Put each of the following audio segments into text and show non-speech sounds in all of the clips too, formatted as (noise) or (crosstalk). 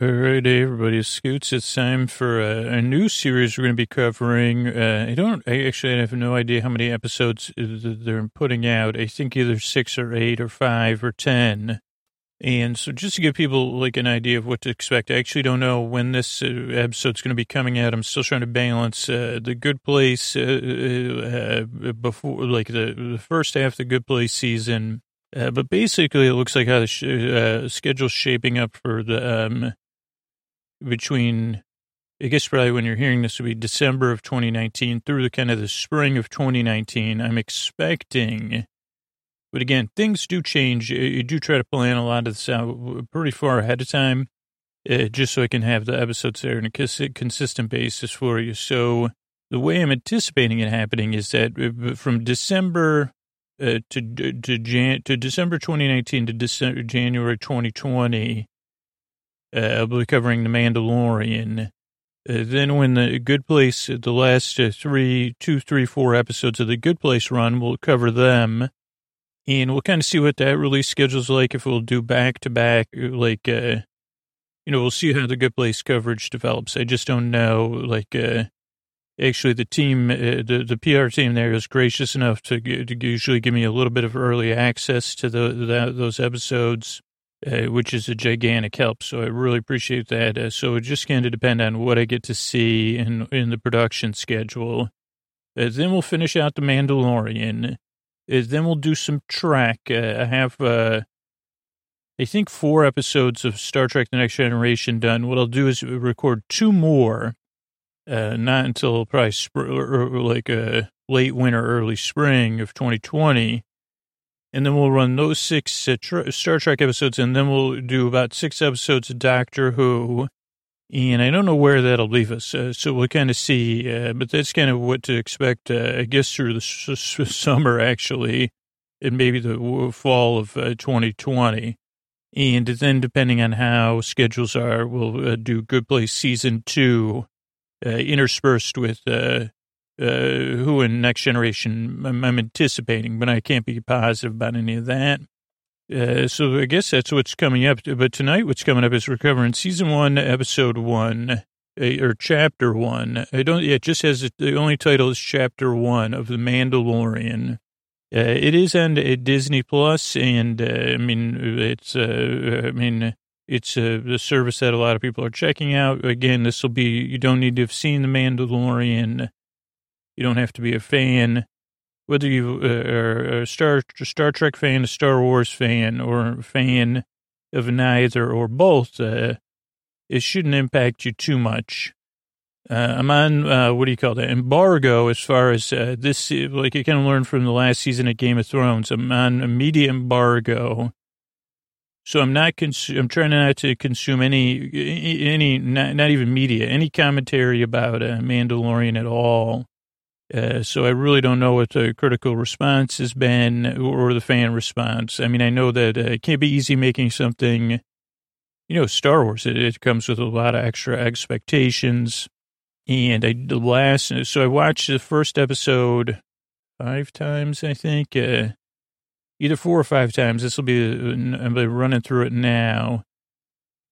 All right, everybody, it's Scoots. It's time for a, a new series we're going to be covering. Uh, I don't, I actually have no idea how many episodes uh, they're putting out. I think either six or eight or five or ten. And so just to give people like an idea of what to expect, I actually don't know when this uh, episode's going to be coming out. I'm still trying to balance uh, the Good Place uh, uh, before, like the, the first half of the Good Place season. Uh, but basically, it looks like how the sh- uh, schedule's shaping up for the um, between, I guess probably when you're hearing this will be December of 2019 through the kind of the spring of 2019. I'm expecting, but again, things do change. You do try to plan a lot of this out pretty far ahead of time, uh, just so I can have the episodes there on a consistent basis for you. So the way I'm anticipating it happening is that uh, from December uh, to to Jan to December 2019 to December January 2020, uh, I'll be covering The Mandalorian. Uh, then, when the Good Place, the last uh, three, two, three, four episodes of the Good Place run, we'll cover them, and we'll kind of see what that release schedule's like. If we'll do back to back, like, uh, you know, we'll see how the Good Place coverage develops. I just don't know. Like, uh, actually, the team, uh, the the PR team there is gracious enough to, to usually give me a little bit of early access to the, the those episodes uh, which is a gigantic help. So I really appreciate that. Uh, so it just kind of depend on what I get to see in in the production schedule. Uh, then we'll finish out the Mandalorian. Uh, then we'll do some track. Uh, I have, uh, I think, four episodes of Star Trek: The Next Generation done. What I'll do is record two more. not until probably sp- or, or like late winter, early spring of 2020 and then we'll run those six Star Trek episodes, and then we'll do about six episodes of Doctor Who. And I don't know where that'll leave us, uh, so we'll kind of see. Uh, but that's kind of what to expect, uh, I guess, through the s- s- summer, actually, and maybe the fall of 2020. Uh, and then, depending on how schedules are, we'll uh, do Good Place season two, interspersed with uh, who in Next Generation I'm, I'm, anticipating, but I can't be positive about any of that. Uh, so I guess that's what's coming up. But tonight, what's coming up is we're season one, episode one, uh, or chapter one. I don't. It just has the only title is chapter one of the Mandalorian. Uh, it is on Disney Plus, and uh, I mean it's. Uh, I mean it's the service that a lot of people are checking out. Again, this will be. You don't need to have seen the Mandalorian you don't have to be a fan, whether you uh, are a Star Star Trek fan, a Star Wars fan, or a fan of neither or both. Uh, it shouldn't impact you too much. Uh, I'm on uh, what do you call that embargo as far as uh, this. Like you kind of learned from the last season of Game of Thrones. I'm on a media embargo, so I'm not. Cons- I'm trying not to consume any any not, not even media, any commentary about uh, Mandalorian at all. Uh, so I really don't know what the critical response has been or the fan response. I mean, I know that uh, it can't be easy making something, you know, Star Wars. It, it comes with a lot of extra expectations. And I, the last, so I watched the first episode five times, I think, uh, either four or five times. This will be, I'm running through it now.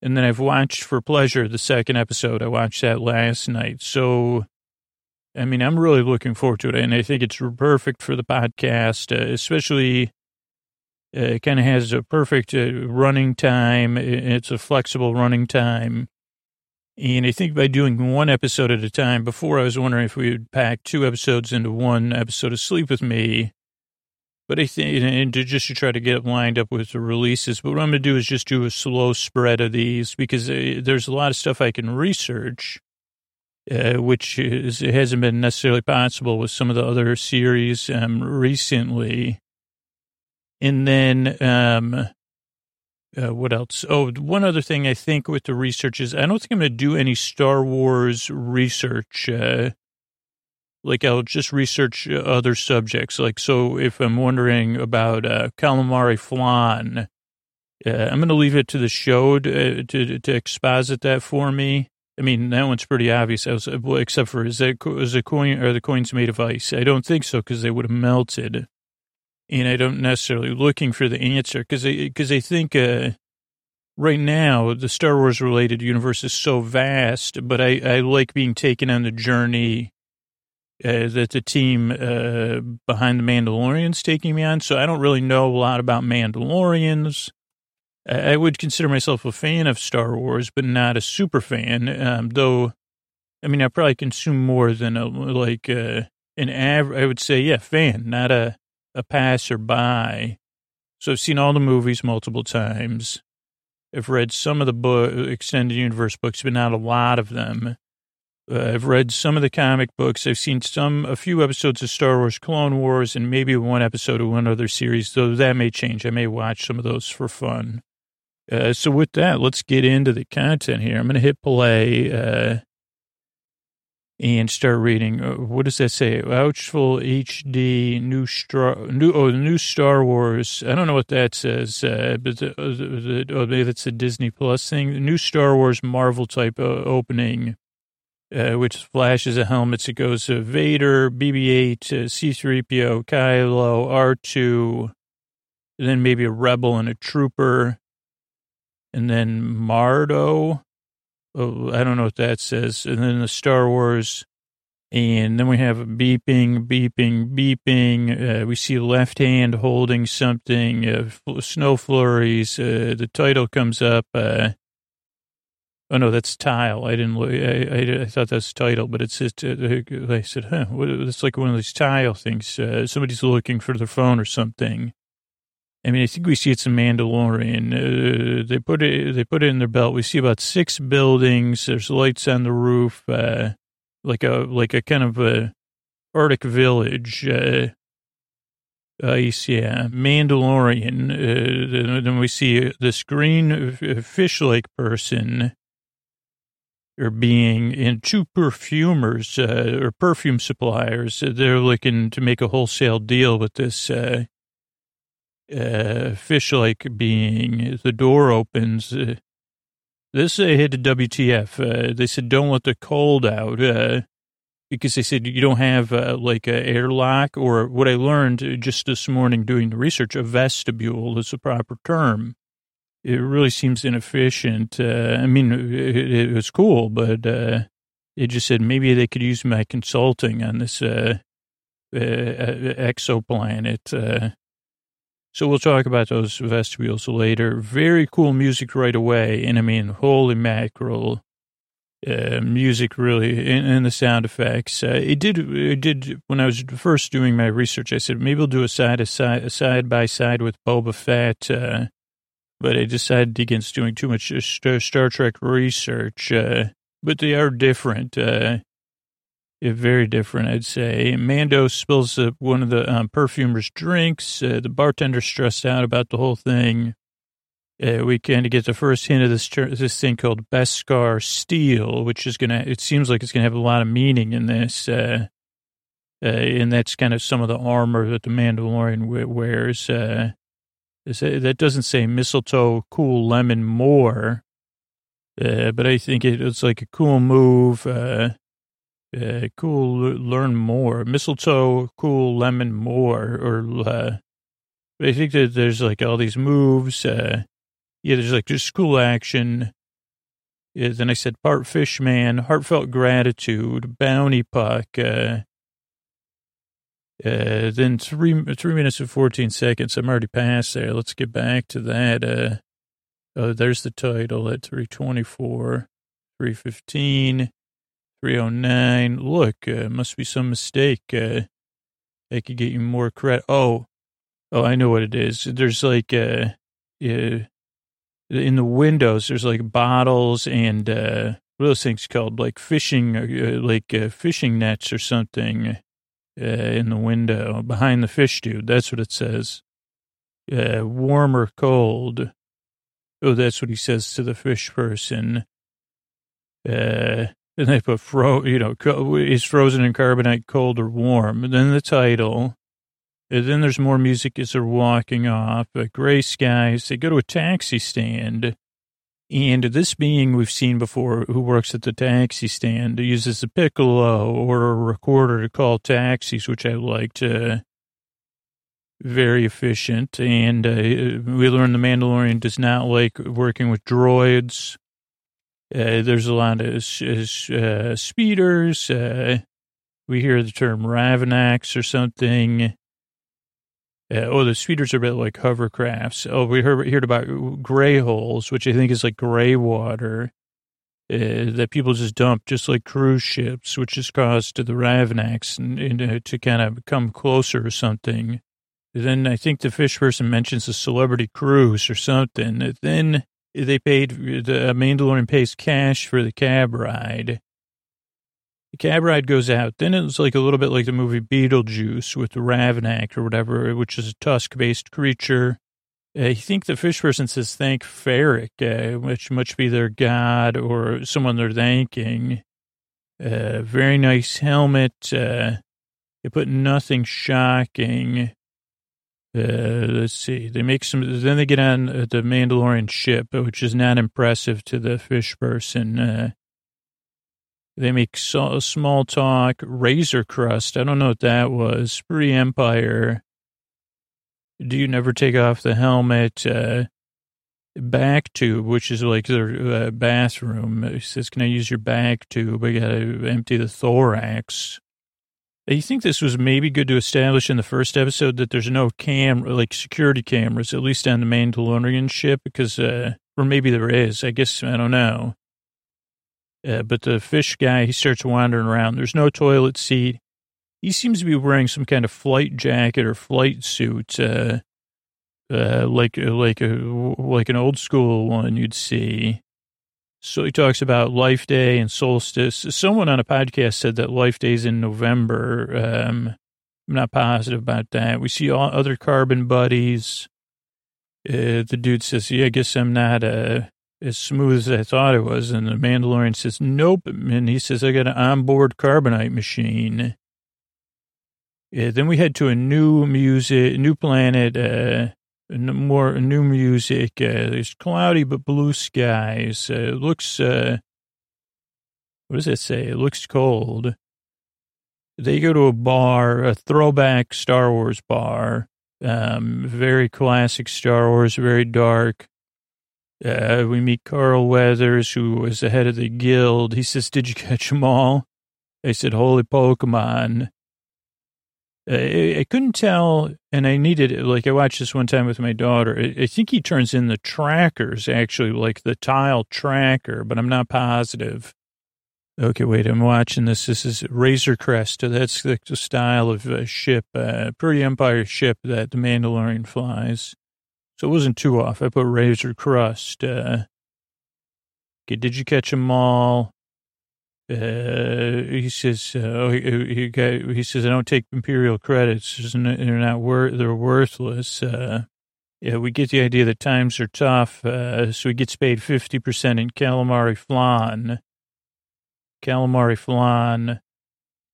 And then I've watched for pleasure the second episode. I watched that last night. So, I mean, I'm really looking forward to it, and I think it's perfect for the podcast, uh, especially. Uh, it kind of has a perfect uh, running time. It's a flexible running time. And I think by doing one episode at a time, before I was wondering if we would pack two episodes into one episode of Sleep with Me. But I think, and to just to try to get lined up with the releases. But what I'm going to do is just do a slow spread of these because uh, there's a lot of stuff I can research uh, which is, hasn't been necessarily possible with some of the other series um, recently. And then, um, uh, what else? Oh, one other thing I think with the research is I don't think I'm going to do any Star Wars research. Uh, like I'll just research other subjects. Like, so if I'm wondering about uh, calamari flan, uh, I'm going to leave it to the show to, to, to exposit that for me. I mean, that one's pretty obvious. Was, well, except for is that is the coin are the coins made of ice? I don't think so because they would have melted. And I don't necessarily looking for the answer because I because I think uh, right now the Star Wars related universe is so vast, but I, I like being taken on the journey uh, that the team uh, behind the Mandalorians taking me on. So I don't really know a lot about Mandalorians. I would consider myself a fan of Star Wars, but not a super fan. Um, though, I mean, I probably consume more than a like uh, an average. I would say, yeah, fan, not a a passerby. So I've seen all the movies multiple times. I've read some of the book, extended universe books, but not a lot of them. Uh, I've read some of the comic books. I've seen some, a few episodes of Star Wars Clone Wars and maybe one episode of one other series, though that may change. I may watch some of those for fun. Uh, so with that, let's get into the content here. I'm going to hit play uh, and start reading. Uh, what does that say? Ouchful HD new Star new oh new Star Wars. I don't know what that says, uh, but the, the, oh maybe that's a Disney Plus thing. The new Star Wars Marvel type uh, opening uh, which flashes of helmets. It goes to Vader, BB-8, C-3PO, Kylo, R2, then maybe a rebel and a trooper, and then Mardo. Oh, I don't know what that says. And then the Star Wars, and then we have beeping, beeping, beeping. Uh, we see left hand holding something, uh, snow flurries. Uh, the title comes up. Uh, Oh no, that's tile. I didn't look. I, I, I thought that's title, but it's just. I said, "Huh, it's like one of these tile things." Uh, somebody's looking for their phone or something. I mean, I think we see it's a Mandalorian. Uh, they put it. They put it in their belt. We see about six buildings. There's lights on the roof, uh, like a like a kind of a Arctic village. Uh, ice, yeah, Mandalorian. Uh, then we see this green fish-like person or being in two perfumers uh, or perfume suppliers. They're looking to make a wholesale deal with this uh, uh, fish-like being. The door opens. Uh, this uh, hit a WTF. Uh, they said, don't let the cold out uh, because they said you don't have like an airlock or what I learned just this morning doing the research, a vestibule is the proper term it really seems inefficient. I mean, it, it, was cool, but it just said maybe they could use my consulting on this exoplanet. Uh. so we'll talk about those vestibules later. Very cool music right away, and I mean, holy mackerel. Uh, music really and, and, the sound effects. Uh, it did. It did when I was first doing my research. I said maybe we'll do a side a side by side with Boba Fett. Uh, but I decided against doing too much uh, Star Trek research. Uh, but they are different, uh, very different, I'd say. Mando spills uh, one of the um, perfumer's drinks. Uh, the bartender's stressed out about the whole thing. Uh, we kind of get the first hint of this this thing called Beskar Steel, which is gonna. It seems like it's gonna have a lot of meaning in this, and that's kind of some of the armor that the Mandalorian wears that doesn't say mistletoe, cool lemon more, uh, but I think it, it's like a cool move. Uh, cool, learn more. Mistletoe, cool lemon more, or uh, I think that there's like all these moves. Uh, yeah, there's like just cool action. Yeah, then I said part fish man, heartfelt gratitude, bounty puck, uh, uh, then three three minutes and fourteen seconds. I'm already past there. Let's get back to that. Uh, oh, there's the title at three twenty four, three fifteen, three oh nine. Look, uh, must be some mistake. Uh, I could get you more credit. Oh, oh, I know what it is. There's like uh, uh in the windows. There's like bottles and uh, what are those things called? Like fishing, uh, like uh, fishing nets or something uh, in the window behind the fish dude. That's what it says. Uh, warm or cold. Oh, that's what he says to the fish person. Uh, and they put fro, you know, is frozen in carbonite cold or warm? And then the title. And then there's more music as they're walking off. Uh, gray skies. They go to a taxi stand. And this being we've seen before, who works at the taxi stand, uses a piccolo or a recorder to call taxis, which I liked. Uh, very efficient. And uh, we learn the Mandalorian does not like working with droids. Uh, there's a lot of uh, speeders. Uh, we hear the term Ravanax or something. Uh, oh, the speeders are a bit like hovercrafts. Oh, we heard, heard about gray holes, which I think is like gray water uh, that people just dump, just like cruise ships, which is caused the Ravanax and, and uh, to kind of come closer or something. Then I think the fish person mentions a celebrity cruise or something. Then they paid, the Mandalorian pays cash for the cab ride. The cab ride goes out. Then it's like a little bit like the movie Beetlejuice with the Ravanac or whatever, which is a tusk-based creature. I think the fish person says thank Ferric, uh, which must be their god or someone they're thanking. Uh, very nice helmet. Uh, they put nothing shocking. Uh, let's see. They make some. Then they get on uh, the Mandalorian ship, which is not impressive to the fish person. Uh, they make so, small talk. Razor crust. I don't know what that was. Pre Empire. Do you never take off the helmet? Uh, back tube, which is like their uh, bathroom. It says, "Can I use your back tube? I gotta empty the thorax." You think this was maybe good to establish in the first episode that there's no cam, like security cameras, at least on the Mandalorian ship, because, uh, or maybe there is. I guess I don't know. Uh, but the fish guy, he starts wandering around. There's no toilet seat. He seems to be wearing some kind of flight jacket or flight suit, uh, uh, like like a like an old school one you'd see. So he talks about Life Day and solstice. Someone on a podcast said that Life Day is in November. Um, I'm not positive about that. We see all other carbon buddies. Uh, the dude says, yeah, I guess I'm not uh, as smooth as I thought it was. And the Mandalorian says, nope. And he says, I got an onboard carbonite machine. Uh, then we head to a new music, new planet. Uh, more new music. Uh, cloudy but blue skies. Uh, it looks, uh, what does it say? It looks cold. They go to a bar, a throwback Star Wars bar. Um, very classic Star Wars, very dark. Uh, we meet Carl Weathers, who was the head of the guild. He says, Did you catch them all? I said, Holy Pokemon. I, I, couldn't tell, and I needed it. Like I watched this one time with my daughter. I, I, think he turns in the trackers, actually, like the tile tracker, but I'm not positive. Okay, wait, I'm watching this. This is Razor Crest. That's the, the style of a ship, uh, pretty Empire ship that the Mandalorian flies. So it wasn't too off. I put Razor Crust. Uh, okay, did you catch them all? Uh, he says, uh, oh, he, he, he, says, I don't take imperial credits. They're not worth, they're worthless. Uh, yeah, we get the idea that times are tough. Uh, so he gets paid 50% in calamari flan. Calamari flan.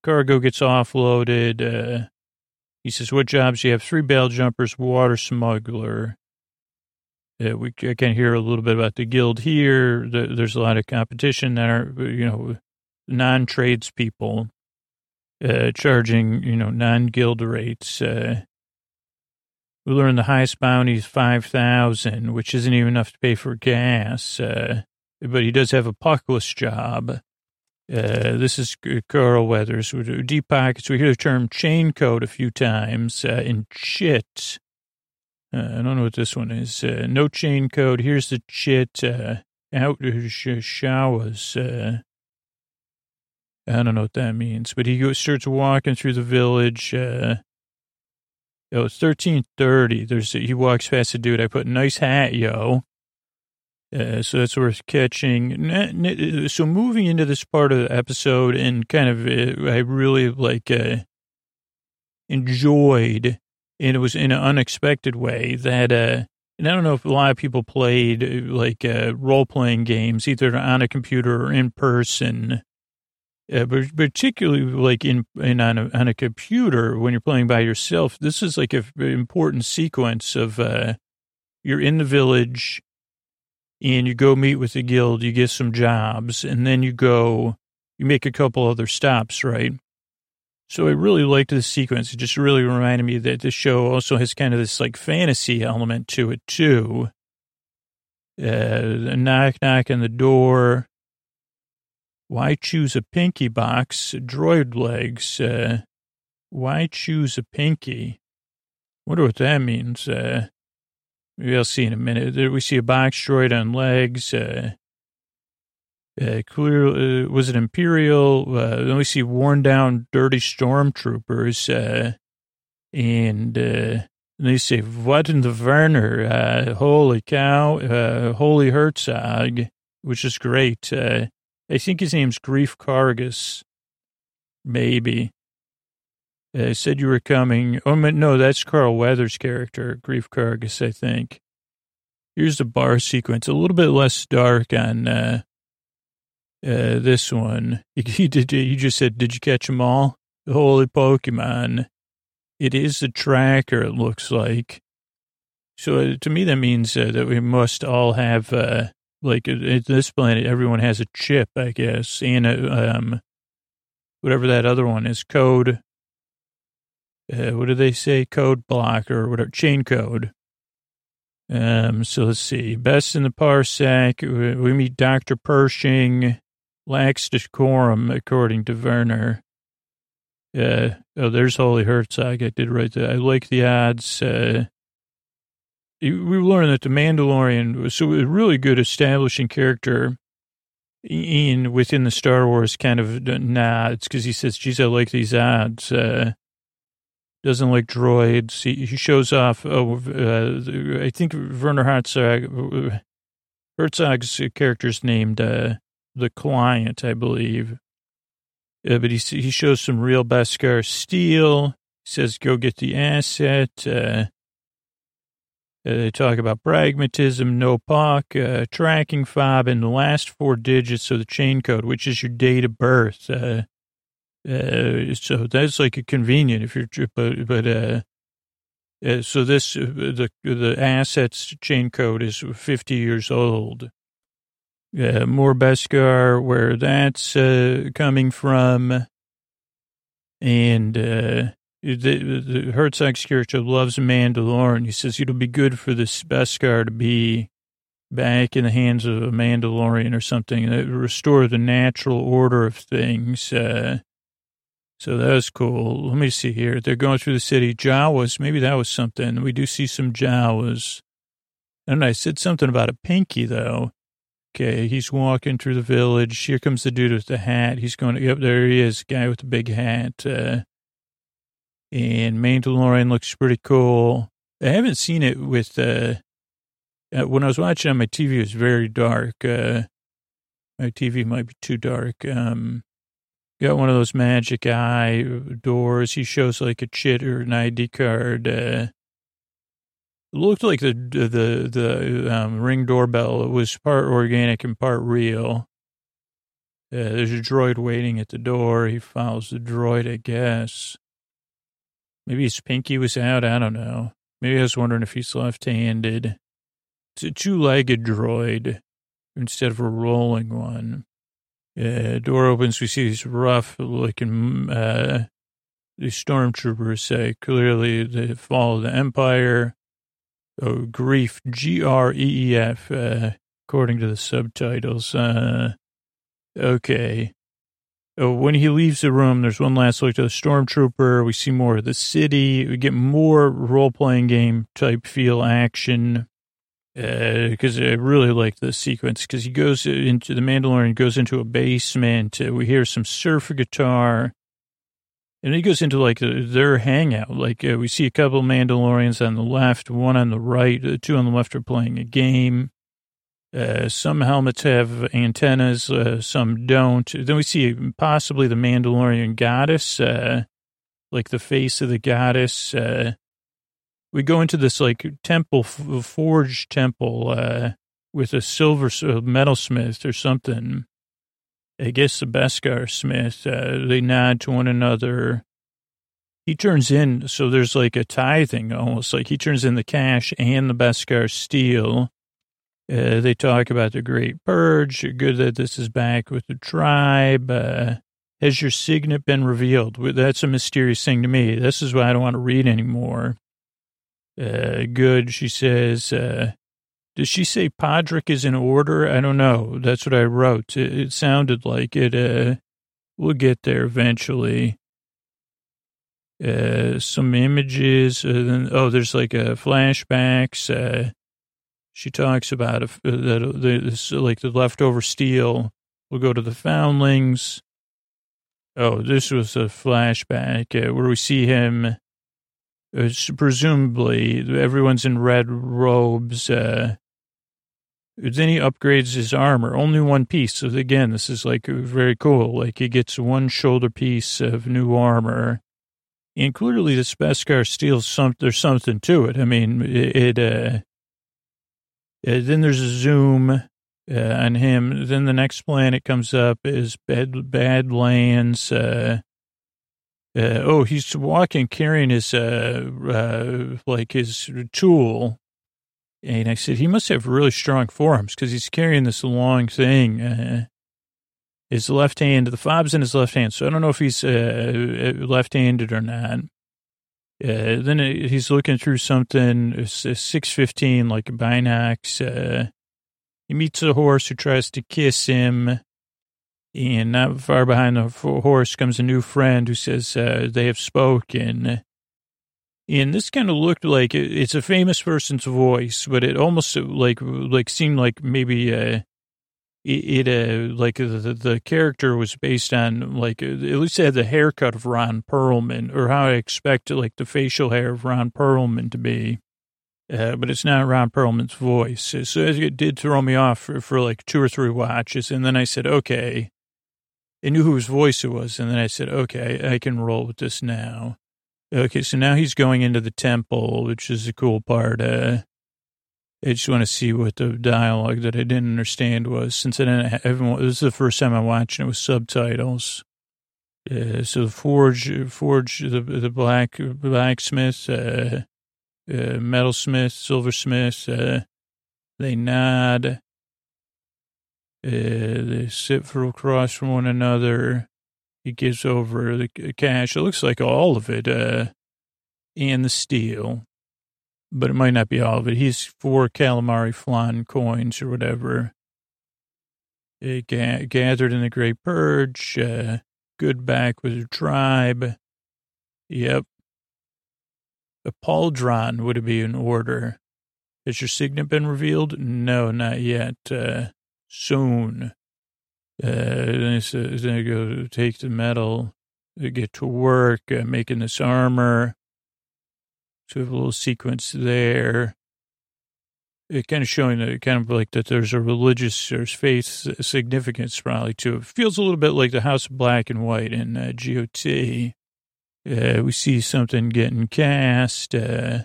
Cargo gets offloaded. Uh, he says, what jobs do you have? Three bail jumpers, water smuggler. Uh, we I can hear a little bit about the guild here. There's a lot of competition that are, you know, non-tradespeople uh, charging, you know, non-guild rates. Uh, we learned the highest bounty is 5000 which isn't even enough to pay for gas. Uh, but he does have a puckless job. Uh, this is Carl Weathers. Deep pockets. We hear the term chain code a few times uh, in chit. Uh, I don't know what this one is. Uh, no chain code. Here's the chit. Uh, out showers. Uh, I don't know what that means, but he goes, starts walking through the village. Uh, oh, it's thirteen thirty. There's he walks past a dude. I put nice hat, yo. Uh, so that's worth catching. So moving into this part of the episode, and kind of, uh, I really like uh, enjoyed, and it was in an unexpected way that. Uh, and I don't know if a lot of people played uh, like uh, role playing games, either on a computer or in person uh, but particularly like in, in on a, on a computer when you're playing by yourself, this is like an important sequence of uh, you're in the village and you go meet with the guild, you get some jobs, and then you go, you make a couple other stops, right? So I really liked this sequence. It just really reminded me that this show also has kind of this like fantasy element to it too. Uh, knock, knock on the door. Why choose a pinky box? Droid legs. Uh, why choose a pinky? Wonder what that means. Uh, I'll see in a minute. There we see a box droid on legs. Uh, uh, clear, uh, was it Imperial? Uh, then we see worn down, dirty stormtroopers. Uh, and, uh, they say, what in the Werner? Uh, holy cow, uh, holy Herzog, which is great. Uh, I think his name's Greef Kargas. Maybe. Uh, said you were coming. Oh, no, that's Carl Weathers' character, Greef Kargas, I think. Here's the bar sequence, a little bit less dark on uh, uh, this one. (laughs) He, did. He just said, "Did you catch them all?" Holy Pokemon! It is a tracker. It looks like. So uh, to me, that means uh, that we must all have, uh, like, at this planet, everyone has a chip, I guess, and a, um, whatever that other one is, code. Uh, what do they say? Code block or whatever, chain code. Um, so let's see. Best in the parsec. We meet Dr. Pershing. Lacks decorum, according to Werner. Uh, oh, there's Holy Herzog. I did right there. I like the odds. Uh, we learned that the Mandalorian was so a really good establishing character in within the Star Wars kind of nah. It's because he says, "Geez, I like these odds." Uh, doesn't like droids. He, he shows off. Oh, uh, I think Werner Herzog. Herzog's character's named uh, the client, I believe. Uh, but he he shows some real Beskar steel. He says, "Go get the asset." Uh, they talk about pragmatism, no puck, uh, tracking fob, and the last four digits of the chain code, which is your date of birth. Uh, uh so that's like a convenient if you're, but, but, uh, uh so this, the, the assets chain code is 50 years old uh, more Beskar, where that's coming from. And uh, the, the Herzog's character loves Mandalorian. He says it'll be good for this Beskar to be back in the hands of a Mandalorian or something that restore the natural order of things. Uh, so that was cool. Let me see here. They're going through the city. Jawas, maybe that was something. We do see some Jawas. And I said something about a pinky, though. Okay, he's walking through the village. Here comes the dude with the hat. He's going, yep, there he is, guy with the big hat. Uh, and Mandalorian looks pretty cool. I haven't seen it with, uh, uh, when I was watching on my TV, it was very dark. Uh, my TV might be too dark. Um, got one of those magic eye doors. He shows like a chit or an ID card. Uh, looked like the the the um, ring doorbell It was part organic and part real. Uh, there's a droid waiting at the door. He follows the droid, I guess. Maybe his pinky was out. I don't know. Maybe I was wondering if he's left-handed. It's a two-legged droid instead of a rolling one. Uh, door opens. We see these rough-looking uh, these stormtroopers say clearly the fall of the Empire oh, grief, G R E E F, uh, according to the subtitles. Uh, okay. Oh, when he leaves the room, there's one last look to the stormtrooper. We see more of the city. We get more role playing game type feel action. Because uh, I really like this sequence. Because he goes into the Mandalorian goes into a basement. Uh, we hear some surf guitar. And he goes into like their hangout. Like uh, we see a couple Mandalorians on the left, one on the right. The two on the left are playing a game. Uh, some helmets have antennas, uh, some don't. Then we see possibly the Mandalorian goddess, uh, like the face of the goddess. Uh, we go into this like temple, forged temple uh, with a silver metalsmith or something I guess the Beskar Smith, they nod to one another. He turns in, so there's like a tithing almost, like he turns in the cash and the Beskar steel. Uh, they talk about the Great Purge, good that this is back with the tribe. Uh, Has your signet been revealed? That's a mysterious thing to me. This is why I don't want to read anymore. Uh, good, she says. Uh, does she say Podrick is in order? I don't know. That's what I wrote. It, it sounded like it. Uh, we'll get there eventually. Uh, some images. Uh, then, oh, there's like a flashbacks. Uh, she talks about if, uh, that this, like the leftover steel will go to the foundlings. Oh, this was a flashback uh, where we see him. Uh, presumably, everyone's in red robes. Uh, then he upgrades his armor, only one piece. So again, this is like very cool. Like he gets one shoulder piece of new armor, and clearly the Beskar steals some. There's something to it. I mean, it. Uh, then there's a zoom uh, on him. Then the next planet comes up is Bad Badlands. Uh, uh, oh, he's walking carrying his uh, uh, like his tool and I said, he must have really strong forearms because he's carrying this long thing. His left hand, the fob's in his left hand. So I don't know if he's left handed or not. Uh, then he's looking through something, 615, like a binocs. Uh, he meets a horse who tries to kiss him. And not far behind the horse comes a new friend who says uh, they have spoken. And this kind of looked like it's a famous person's voice, but it almost like like seemed like maybe uh, it, it uh, like the, the character was based on like at least had the haircut of Ron Perlman or how I expect like the facial hair of Ron Perlman to be. Uh, but it's not Ron Perlman's voice. So it did throw me off for, for like two or three watches. And then I said, okay. I knew whose voice it was. And then I said, okay, I can roll with this now. Okay, so now he's going into the temple, which is a cool part. Uh, I just want to see what the dialogue that I didn't understand was, since I didn't have, this is the first time I'm watching it with subtitles. Uh, so the forge, forge, the the black blacksmith, uh, uh, metalsmith, silversmith, uh, they nod. Uh, they sit for across from one another. He gives over the cash. It looks like all of it, uh, and the steel, but it might not be all of it. He's four calamari flan coins or whatever. It ga- gathered in the Great Purge. Uh, good back with a tribe. Yep. A pauldron would be in order. Has your signet been revealed? No, not yet. Uh, soon. Uh, then it's, uh, then I go take the metal, get to work, uh, making this armor. So we have a little sequence there. It kind of showing that kind of like that there's a religious or faith significance probably to it. Feels a little bit like the House of Black and White in uh, GOT. Uh, we see something getting cast. Uh,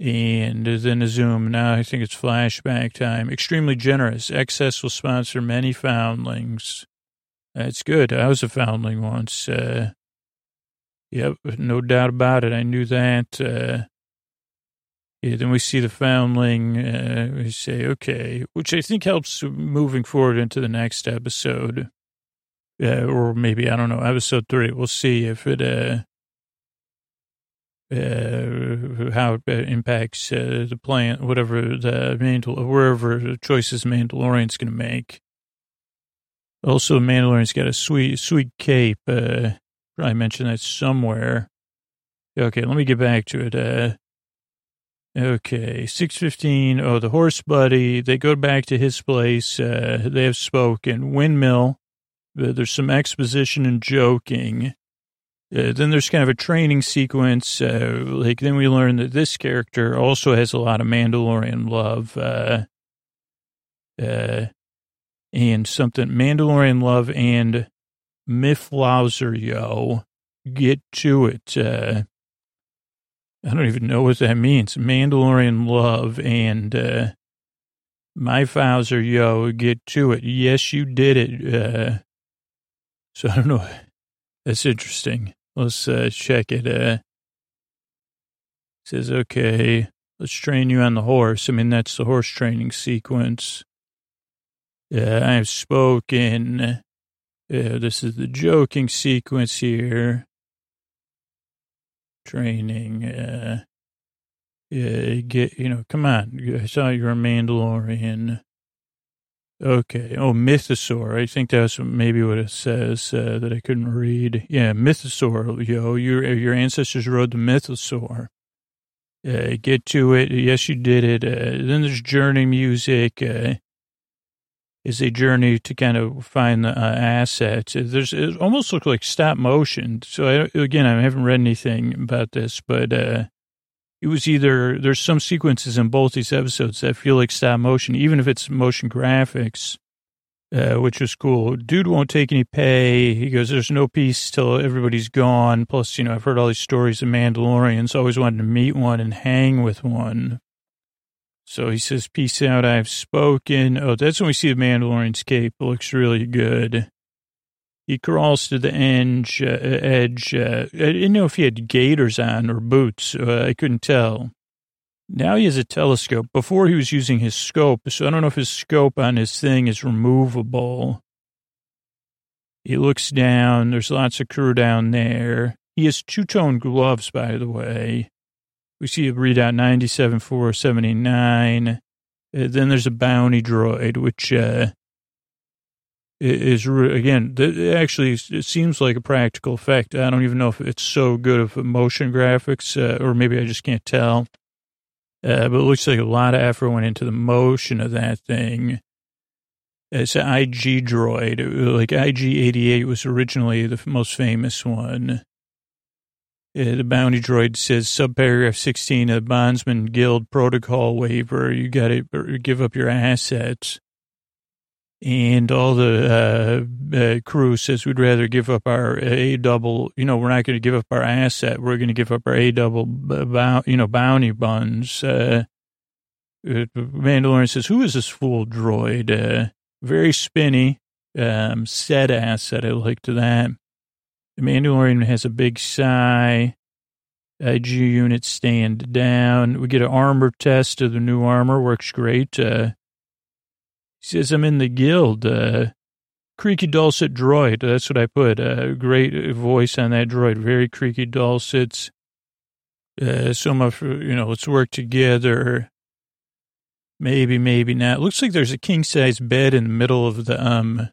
and then a zoom. Now I think it's flashback time. Extremely generous. Excess will sponsor many foundlings. That's good. I was a foundling once. Uh, yep, no doubt about it. I knew that. Uh, yeah, then we see the foundling. Uh, we say, okay, which I think helps moving forward into the next episode. Uh, or maybe, I don't know, episode three. We'll see if it, uh, uh, how it impacts uh, the plant, whatever the Mandal, wherever the choices Mandalorian's going to make. Also, Mandalorian's got a sweet, sweet cape. Uh, I mentioned that somewhere. Okay, let me get back to it. Uh, okay, 615. Oh, the horse buddy. They go back to his place. Uh, they have spoken. Windmill. Uh, there's some exposition and joking. Uh, then there's kind of a training sequence. Uh, like then we learn that this character also has a lot of Mandalorian love, uh, uh, and something Mandalorian love and Mifflauser yo get to it. Uh, I don't even know what that means. Mandalorian love and uh, my Fowler yo get to it. Yes, you did it. Uh, so I don't know. That's interesting. Let's uh, check it. Uh, says, okay, let's train you on the horse. I mean, that's the horse training sequence. Uh, I have spoken. Uh, this is the joking sequence here. Training. Uh, yeah, get you know. Come on, I saw you're a Mandalorian. Okay. Oh, mythosaur. I think that's maybe what it says uh, that I couldn't read. Yeah, mythosaur. Yo, your your ancestors rode the mythosaur. Uh, get to it. Yes, you did it. Uh, then there's journey music. Uh, is a journey to kind of find the uh, assets. There's it almost looks like stop motion. So I, again, I haven't read anything about this, but uh, it was either there's some sequences in both these episodes that feel like stop motion, even if it's motion graphics, uh, which was cool. Dude won't take any pay. He goes, "There's no peace till everybody's gone." Plus, you know, I've heard all these stories of Mandalorians. Always wanted to meet one and hang with one. So he says, "Peace out. I've spoken." Oh, that's when we see the Mandalorian's cape. It looks really good. He crawls to the edge. Uh, edge. Uh, I didn't know if he had gaiters on or boots. Uh, I couldn't tell. Now he has a telescope. Before he was using his scope, so I don't know if his scope on his thing is removable. He looks down. There's lots of crew down there. He has two-tone gloves, by the way. We see a readout 97479. Uh, then there's a bounty droid, which uh, is again actually it seems like a practical effect. I don't even know if it's so good of motion graphics, uh, or maybe I just can't tell. Uh, but it looks like a lot of effort went into the motion of that thing. It's an IG droid. Like IG-88 was originally the most famous one. Uh, the bounty droid says subparagraph 16 of Bondsman Guild protocol waiver. You got to give up your assets and all the uh, uh, crew says we'd rather give up our A double. You know, we're not going to give up our asset. We're going to give up our A double, you know, bounty buns. Uh, uh, Mandalorian says, "Who is this fool droid? Uh, very spinny, um, said asset. I like to that." The Mandalorian has a big sigh. IG unit stand down. We get an armor test of the new armor. Works great. Uh, says, I'm in the guild. Uh, creaky dulcet droid. That's what I put. Uh, great voice on that droid. Very creaky dulcets. Uh, so much, you know, let's work together. Maybe, maybe not. Looks like there's a king size bed in the middle of the, um,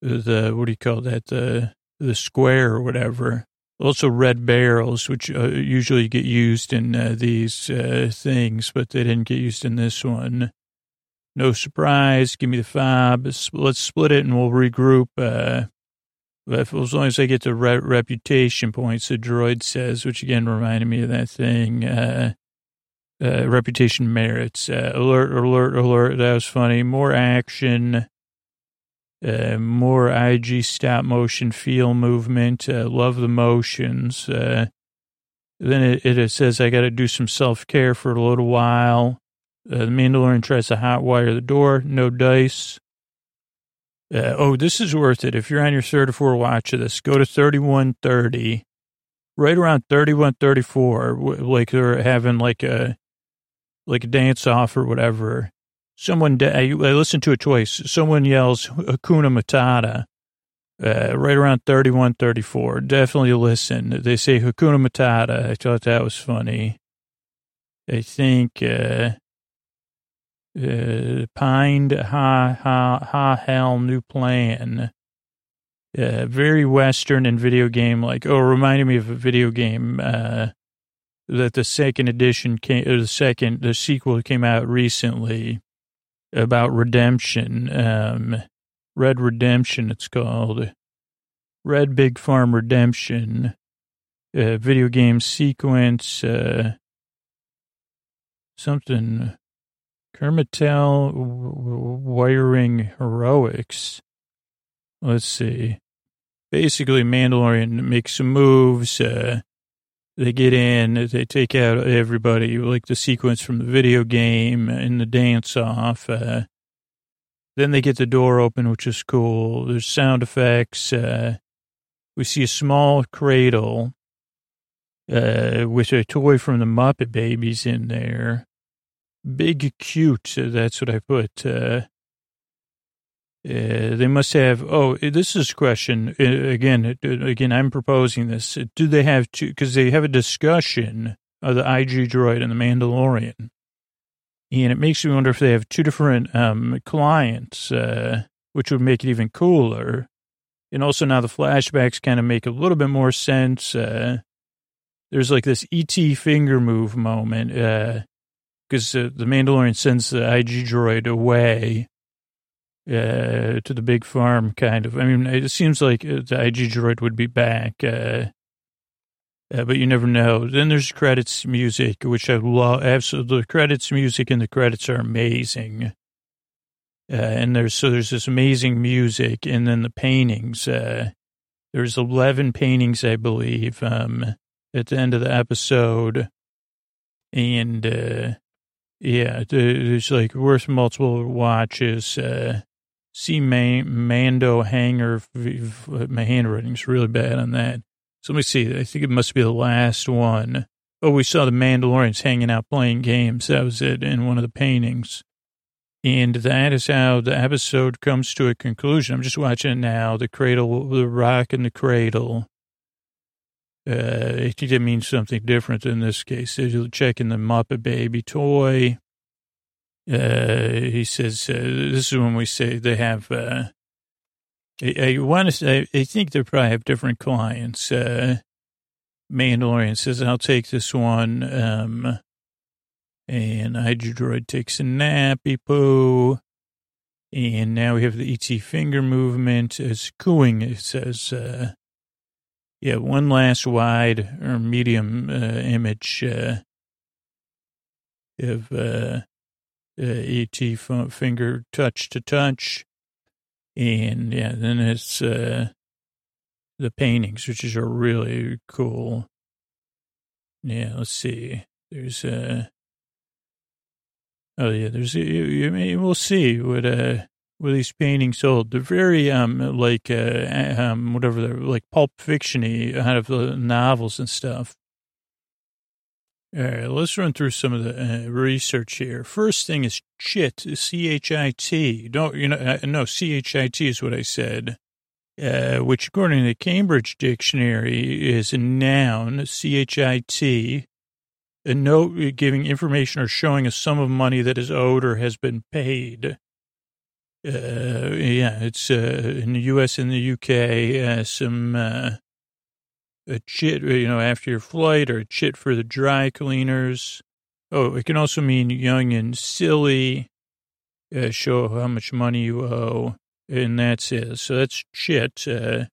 the, what do you call that? The, the square or whatever. Also red barrels, which uh, usually get used in uh, these uh, things, but they didn't get used in this one. No surprise. Give me the fob. Let's split it and we'll regroup. Uh, as long as I get the re- reputation points, the droid says, which again reminded me of that thing. Uh, uh, reputation merits. Alert, alert, alert. That was funny. More action. Uh, more IG stop motion feel movement. Uh, love the motions. Uh, then it, it says I got to do some self care for a little while. Uh, the Mandalorian tries to hotwire the door. No dice. Uh, oh, this is worth it. If you're on your third or fourth watch of this, go to 3130. Right around 3134, like they're having like a like a dance off or whatever. Someone, I, I listened to it twice. Someone yells Hakuna Matata. Uh, right around 31, 34. Definitely listen. They say Hakuna Matata. I thought that was funny. I think, uh, uh, pined ha ha ha hell new plan. Uh, very Western and video game like. Oh, reminded me of a video game uh, that the second edition came, or the second, the sequel came out recently about redemption. Um, Red Redemption, it's called. Red Big Farm Redemption. Uh, video game sequence. Uh, something Kermitel wiring heroics. Let's see. Basically, Mandalorian makes some moves. Uh, they get in, they take out everybody, like the sequence from the video game and the dance off. Uh, then they get the door open, which is cool. There's sound effects. Uh, we see a small cradle uh, with a toy from the Muppet Babies in there. Big cute. That's what I put. Uh, Uh, they must have. Oh, this is a question uh, again. uh, Again, I'm proposing this. Do they have two? Because they have a discussion of the IG droid and the Mandalorian, and it makes me wonder if they have two different um, clients, uh, which would make it even cooler. And also now the flashbacks kind of make a little bit more sense. Uh, there's like this ET finger move moment because the Mandalorian sends the IG droid away uh, to the big farm, kind of. I mean, it seems like uh, the IG droid would be back, uh, uh, but you never know. Then there's credits music, which I love. Absolutely, the credits music and the credits are amazing. Uh, and there's so there's this amazing music, and then the paintings. Uh, there's eleven paintings, I believe, um, at the end of the episode, and uh, yeah, there's like worth multiple watches. Uh, see Man- Mando hanger. My handwriting's really bad on that. So let me see. I think it must be the last one. Oh, we saw the Mandalorians hanging out playing games. That was it in one of the paintings. And that is how the episode comes to a conclusion. I'm just watching it now. The cradle, the rock in the cradle. Uh, I it means something different in this case. They're checking the Muppet Baby toy. Uh, he says, uh, this is when we say they have, uh, I, I want to say, I think they probably have different clients. Uh, Mandalorian says, I'll take this one. Um, and Hydrodroid takes a nappy poo. And now we have the ET finger movement. It's cooing. It says, uh, yeah, one last wide or medium uh, image uh, of uh, uh, f- finger touch to touch. And yeah, then it's uh, the paintings, which is a really cool. Yeah, let's see. There's uh oh yeah, there's you, you we'll see what uh what these paintings hold. They're very um like uh um whatever they're like pulp fictiony out of the novels and stuff. All right, let's run through some of the uh, research here. First thing is chit, C-H-I-T. Don't, you know, uh, no, C-H-I-T is what I said, uh, which according to the Cambridge Dictionary is a noun, C-H-I-T, a note giving information or showing a sum of money that is owed or has been paid. Uh, yeah, it's uh, in the U.S. and the U.K., uh, some a chit, you know, after your flight or a chit for the dry cleaners. Oh, it can also mean young and silly, uh, show how much money you owe, and that's it. So that's chit. Uh,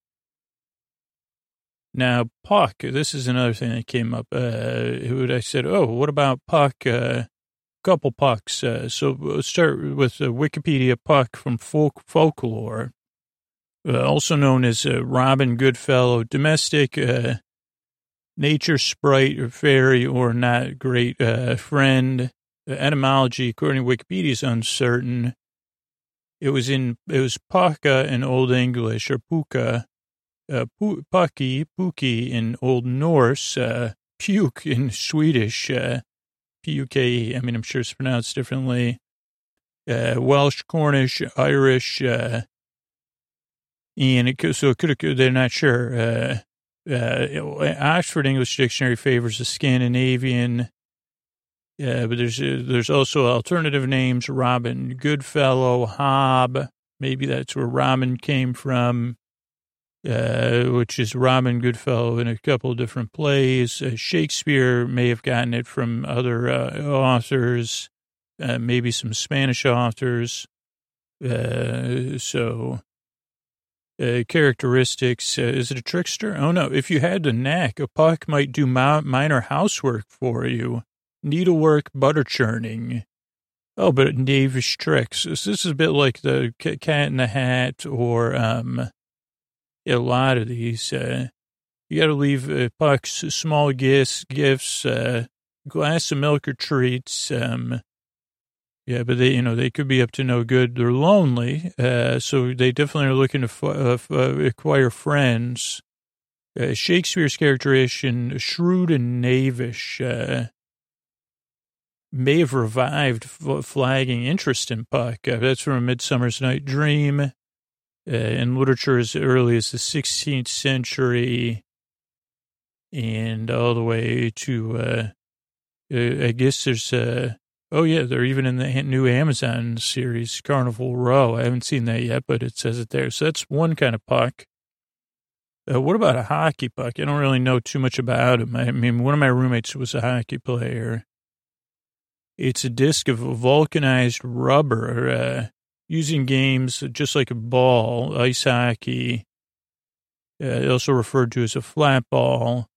now, puck, this is another thing that came up. Uh, I said, oh, what about puck? Uh, couple pucks. Uh, so let's start with uh, Wikipedia puck from folk folklore uh, also known as uh, Robin Goodfellow, domestic uh, nature sprite or fairy or not great uh, friend. The etymology, according to Wikipedia, is uncertain. It was in it was Paka in Old English or Puka, uh, Puki, Puki in Old Norse, uh, Puke in Swedish, uh, P-U-K-E. I mean, I'm sure it's pronounced differently. Uh, Welsh, Cornish, Irish, and it so it could they're not sure. Uh, uh, Oxford English Dictionary favors the Scandinavian, uh, but there's uh, there's also alternative names: Robin Goodfellow, Hob. Maybe that's where Robin came from, uh, which is Robin Goodfellow in a couple of different plays. Uh, Shakespeare may have gotten it from other authors, maybe some Spanish authors. so uh, characteristics. Uh, is it a trickster? Oh, no. If you had the knack, a puck might do mi- minor housework for you. Needlework, butter churning. Oh, but knavish tricks. This, this is a bit like the cat in the hat or um, a lot of these. Uh, you got to leave uh, pucks small gifts, gifts, uh, glass of milk or treats, um, yeah, but they, you know, they could be up to no good. They're lonely, uh, so they definitely are looking to uh, uh, acquire friends. Uh, Shakespeare's characterization, shrewd and knavish, uh, may have revived flagging interest in Puck. Uh, that's from A Midsummer's Night Dream. in literature as early as the 16th century and all the way to, I guess there's, uh, oh yeah, they're even in the new Amazon series, Carnival Row. I haven't seen that yet, but it says it there. So that's one kind of puck. Uh, what about a hockey puck? I don't really know too much about him. I mean, one of my roommates was a hockey player. It's a disc of vulcanized rubber, uh, using games just like a ball, ice hockey. Uh, also referred to as a flat ball.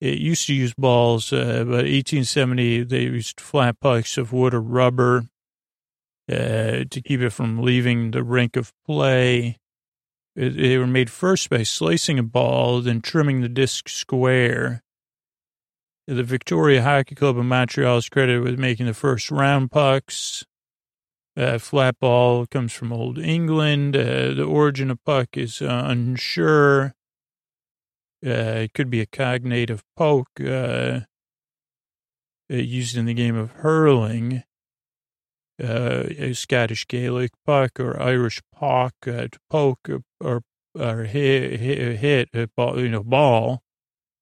It used to use balls, uh, but 1870 they used flat pucks of wood or rubber uh, to keep it from leaving the rink of play. They were made first by slicing a ball, then trimming the disc square. The Victoria Hockey Club of Montreal is credited with making the first round pucks. Uh, flat ball comes from Old England. Uh, the origin of puck is uh, unsure. Uh, it could be a cognative poke uh, uh, used in the game of hurling, a Scottish Gaelic puck or Irish pock to poke or, or hit, hit, hit a ball, you know, ball.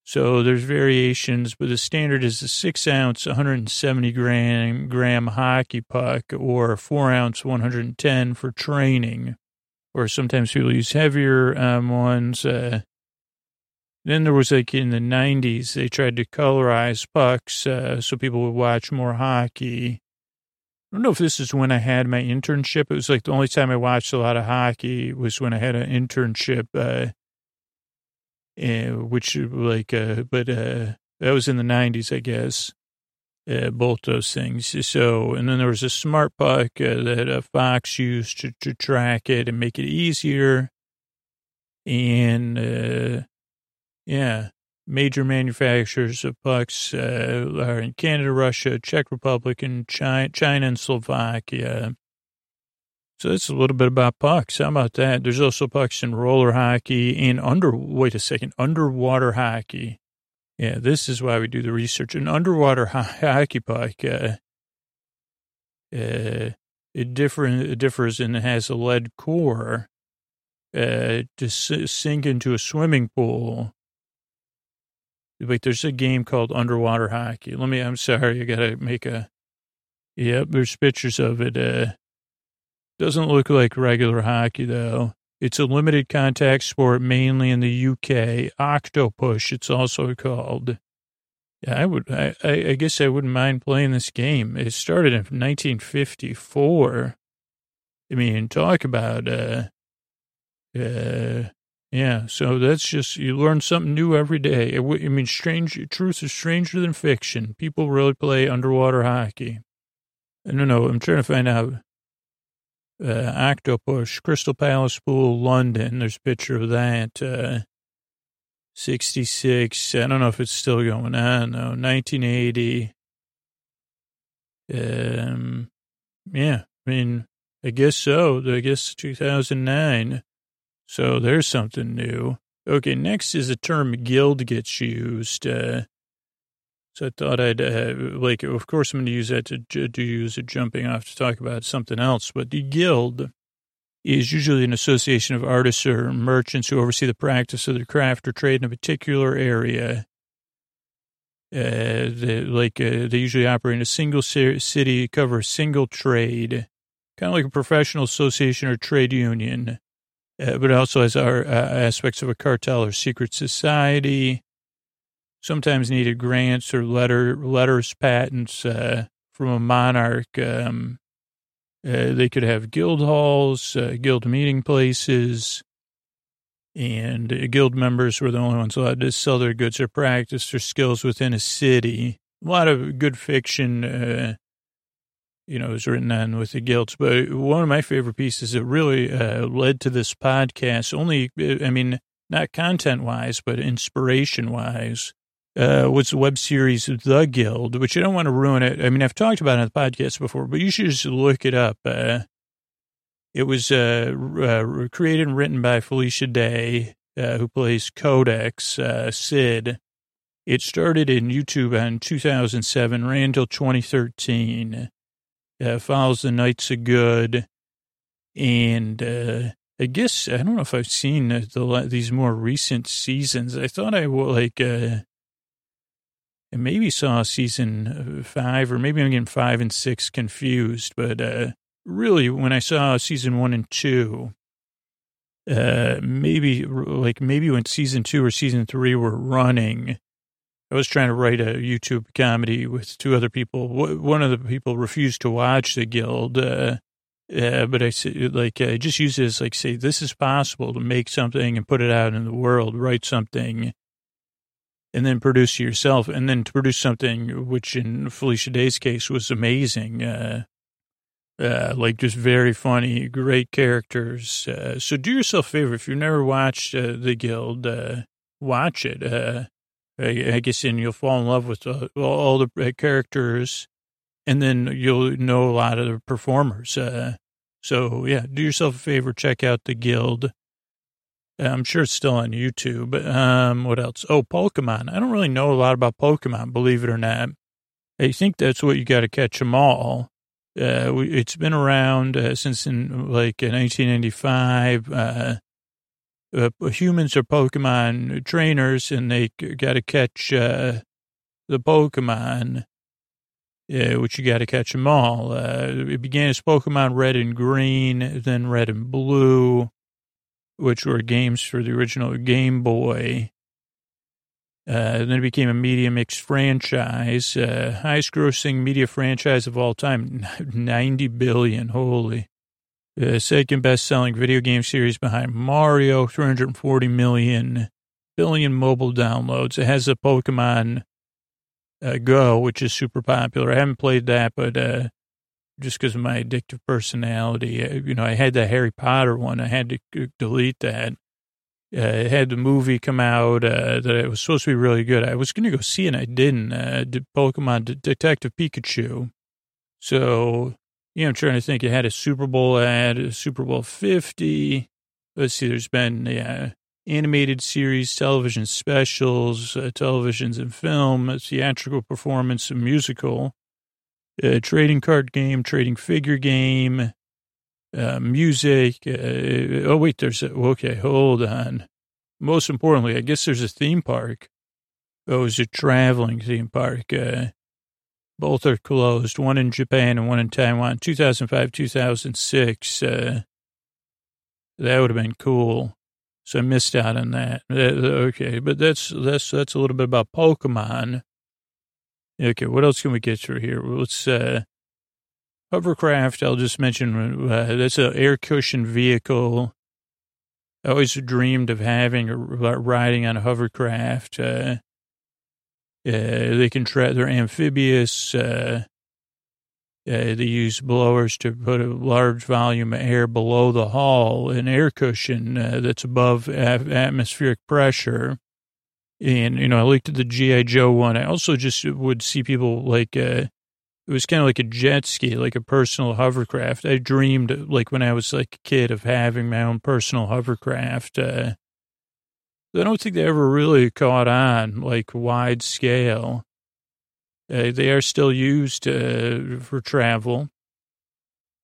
So there's variations, but the standard is a six ounce, 170 gram, gram hockey puck or four ounce, 110 for training. Or sometimes people use heavier um, ones. Uh, then there was like in the 90s, they tried to colorize pucks uh, so people would watch more hockey. I don't know if this is when I had my internship. It was like the only time I watched a lot of hockey was when I had an internship, uh, uh, which like, uh, but uh, that was in the 90s, I guess. Uh, both those things. So, and then there was a smart puck uh, that uh, Fox used to, to track it and make it easier. And uh, yeah. Major manufacturers of pucks uh, are in Canada, Russia, Czech Republic, and China, China and Slovakia. So it's a little bit about pucks. How about that? There's also pucks in roller hockey and under, wait a second, underwater hockey. Yeah, this is why we do the research. An underwater hockey puck, uh, uh, it, differ, it differs and it has a lead core uh, to sink into a swimming pool Wait, there's a game called Underwater Hockey. Let me, I'm sorry, I gotta make a, yep, there's pictures of it. Uh, doesn't look like regular hockey though. It's a limited contact sport mainly in the UK. Octopush, it's also called. Yeah, I would, I, I guess I wouldn't mind playing this game. It started in 1954. I mean, talk about, uh, uh, yeah, so that's just, you learn something new every day. I mean, strange, truth is stranger than fiction. People really play underwater hockey. I don't know, I'm trying to find out. Uh, Octopush, Crystal Palace Pool, London. There's a picture of that. Uh, 66. I don't know if it's still going on, though. 1980. Um, yeah, I mean, I guess so. I guess 2009. So there's something new. Okay, next is the term guild gets used. Uh, so I thought I'd, uh, like, of course, I'm going to use that to, to use it jumping off to talk about something else. But the guild is usually an association of artists or merchants who oversee the practice of their craft or trade in a particular area. Uh, they, like, uh, they usually operate in a single city, cover a single trade, kind of like a professional association or trade union uh, but it also has our uh, aspects of a cartel or secret society. Sometimes needed grants or letter letters, patents uh, from a monarch. Um, uh, they could have guild halls, uh, guild meeting places, and uh, guild members were the only ones allowed to sell their goods or practice their skills within a city. A lot of good fiction you know, it was written on with the guild. But one of my favorite pieces that really uh, led to this podcast, only, uh, I mean, not content wise, but inspiration wise, uh, was the web series The Guild, which I don't want to ruin it. I mean, I've talked about it on the podcast before, but you should just look it up. Uh, it was uh, uh, created and written by Felicia Day, who plays Codex, Cyd. It started in YouTube in 2007, ran until 2013 uh, follows the Knights of Good, and uh, I guess, I don't know if I've seen the, these more recent seasons. I thought I would like, uh, maybe saw season uh, five, or maybe I'm getting five and six confused, but, uh, really when I saw season one and two, uh, maybe like maybe when season two or season three were running, I was trying to write a YouTube comedy with two other people. One of the people refused to watch the guild. Uh, uh, but I like, I just use it as like, say, this is possible to make something and put it out in the world, write something, and then produce yourself, and then to produce something, which in Felicia Day's case was amazing. Uh, uh, like just very funny, great characters. Uh, so do yourself a favor if you've never watched uh, the Guild, uh, watch it. Uh, I, guess and you'll fall in love with uh, all the characters, and then you'll know a lot of the performers. so yeah, do yourself a favor, check out the Guild. I'm sure it's still on YouTube. Um, what else? Oh, Pokemon. I don't really know a lot about Pokemon, believe it or not. I think that's what you got to catch them all. Uh, it's been around uh, since in like 1995. Uh, uh, humans are Pokemon trainers, and they got to catch uh, the Pokemon, which you got to catch them all. Uh, it began as Pokemon Red and Green, then Red and Blue, which were games for the original Game Boy. Uh, then it became a media mix franchise, uh, highest grossing media franchise of all time, (laughs) 90 billion. Holy. Uh, second best selling video game series behind Mario, 340 million, billion mobile downloads. It has a Pokemon uh, Go, which is super popular. I haven't played that, but uh, just because of my addictive personality, uh, you know, I had the Harry Potter one. I had to delete that uh, it had the movie come out uh, that it was supposed to be really good. I was going to go see it, and I didn't. Uh, Pokemon D- Detective Pikachu. So, know, I'm trying to think. It had a Super Bowl ad, Super Bowl 50. Let's see, there's been yeah, animated series, television specials, uh, televisions and film, theatrical performance, a musical, a trading card game, trading figure game, uh, music. Uh, oh, wait, there's a, okay, hold on. Most importantly, I guess there's a theme park. Oh, was a traveling theme park. Uh, both are closed, one in Japan and one in Taiwan, 2005, 2006. Uh, that would have been cool. So I missed out on that. Uh, okay, but that's, that's, that's a little bit about Pokemon. Okay, what else can we get through here? Let's, uh, Hovercraft, I'll just mention, uh, that's an air cushion vehicle. I always dreamed of having a riding on a hovercraft. Uh, uh, they can tra- they're amphibious. Uh, uh, they use blowers to put a large volume of air below the hull, an air cushion uh, that's above atmospheric pressure. And, you know, I looked at the G.I. Joe one. I also just would see people like, uh, it was kind of like a jet ski, like a personal hovercraft. I dreamed, like when I was like a kid, of having my own personal hovercraft. Uh, I don't think they ever really caught on, like wide scale. Uh, they are still used uh, for travel,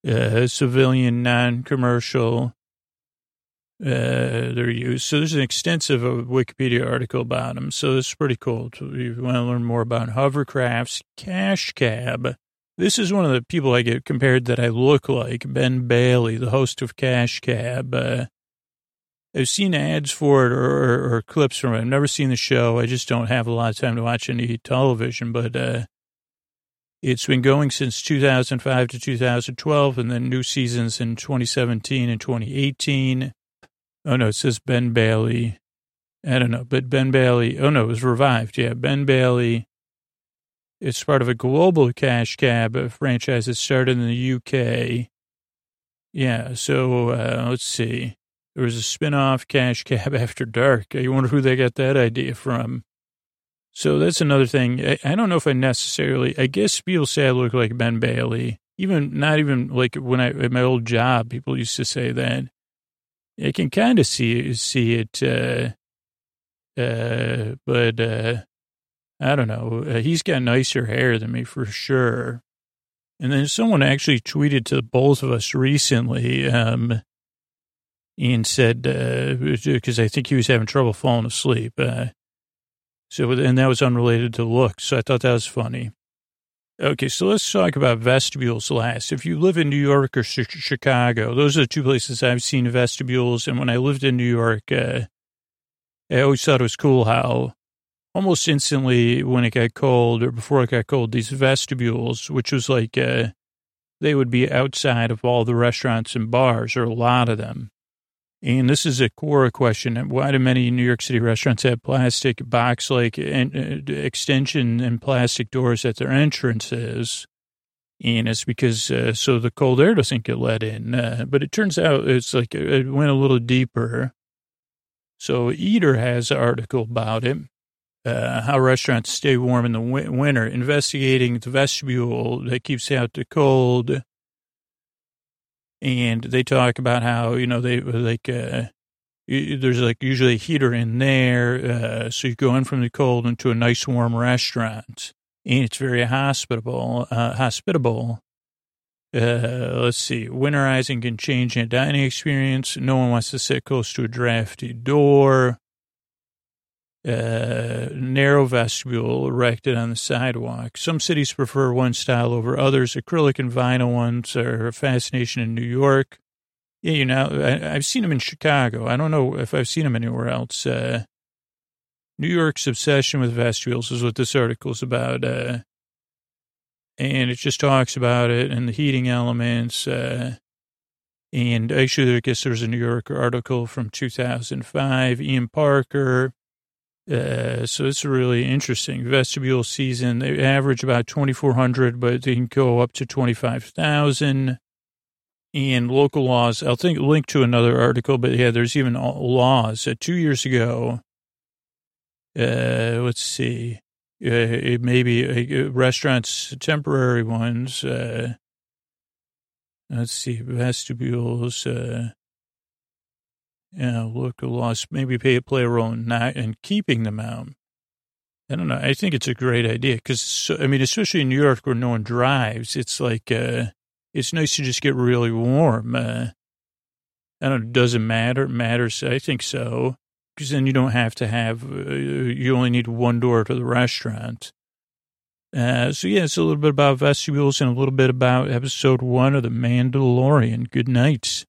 uh, civilian, non-commercial. Uh, they're used. So there's an extensive uh, Wikipedia article about them. So this is pretty cool. If you want to learn more about hovercrafts, cash cab. This is one of the people I get compared that I look like, Ben Bailey, the host of Cash Cab. I've seen ads for it or, or, or, clips from it. I've never seen the show. I just don't have a lot of time to watch any television, but uh, it's been going since 2005 to 2012, and then new seasons in 2017 and 2018. Oh, no, it says Ben Bailey. I don't know, but Ben Bailey. Oh, no, it was revived. Yeah, Ben Bailey. It's part of a global cash cab franchise that started in the UK. Yeah, so uh, let's see. There was a spin-off Cash Cab (laughs) After Dark. I wonder who they got that idea from. So that's another thing. I, I don't know if I necessarily, I guess people say I look like Ben Bailey. Even, not even like when I, at my old job, people used to say that. I can kind of see see it, uh, uh, but uh, I don't know. Uh, he's got nicer hair than me for sure. And then someone actually tweeted to both of us recently. Um, and said, because uh, I think he was having trouble falling asleep. Uh, so, and that was unrelated to looks. So I thought that was funny. Okay, so let's talk about vestibules last. If you live in New York or Chicago, those are the two places I've seen vestibules. And when I lived in New York, uh, I always thought it was cool how almost instantly when it got cold or before it got cold, these vestibules, which was like, uh, they would be outside of all the restaurants and bars, or a lot of them. And this is a Quora question. Why do many New York City restaurants have plastic box like uh, extension and plastic doors at their entrances? And it's because uh, so the cold air doesn't get let in. Uh, but it turns out it's like it went a little deeper. So Eater has an article about it. Uh, how restaurants stay warm in the winter, investigating the vestibule that keeps out the cold and they talk about how you know they like uh, there's like usually a heater in there, uh, so you go in from the cold into a nice warm restaurant, and it's very hospitable. Uh, hospitable. Uh, let's see. Winterizing can change a dining experience. No one wants to sit close to a drafty door uh, narrow vestibule erected on the sidewalk. Some cities prefer one style over others. Acrylic and vinyl ones are a fascination in New York. Yeah, you know, I, have seen them in Chicago. I don't know if I've seen them anywhere else. Uh, New York's obsession with vestibules is what this article is about. Uh, and it just talks about it and the heating elements. Uh, and actually, I guess there's a New York article from 2005. Ian Parker uh, so it's really interesting. Vestibule season, they average about 2,400, but they can go up to 25,000. And local laws, I'll think link to another article, but yeah, there's even laws. Uh, two years ago, uh, let's see, uh, maybe uh, restaurants, temporary ones, uh, let's see, vestibules, uh, local laws maybe pay, play a role in not in keeping them out. I don't know. I think it's a great idea because, so, I mean, especially in New York where no one drives, it's like, uh, it's nice to just get really warm. Uh, I don't know. Does it matter? It matters. I think so. Because then you don't have to have, uh, you only need one door to the restaurant. Uh, so, yeah, it's a little bit about vestibules and a little bit about episode one of The Mandalorian. Good night.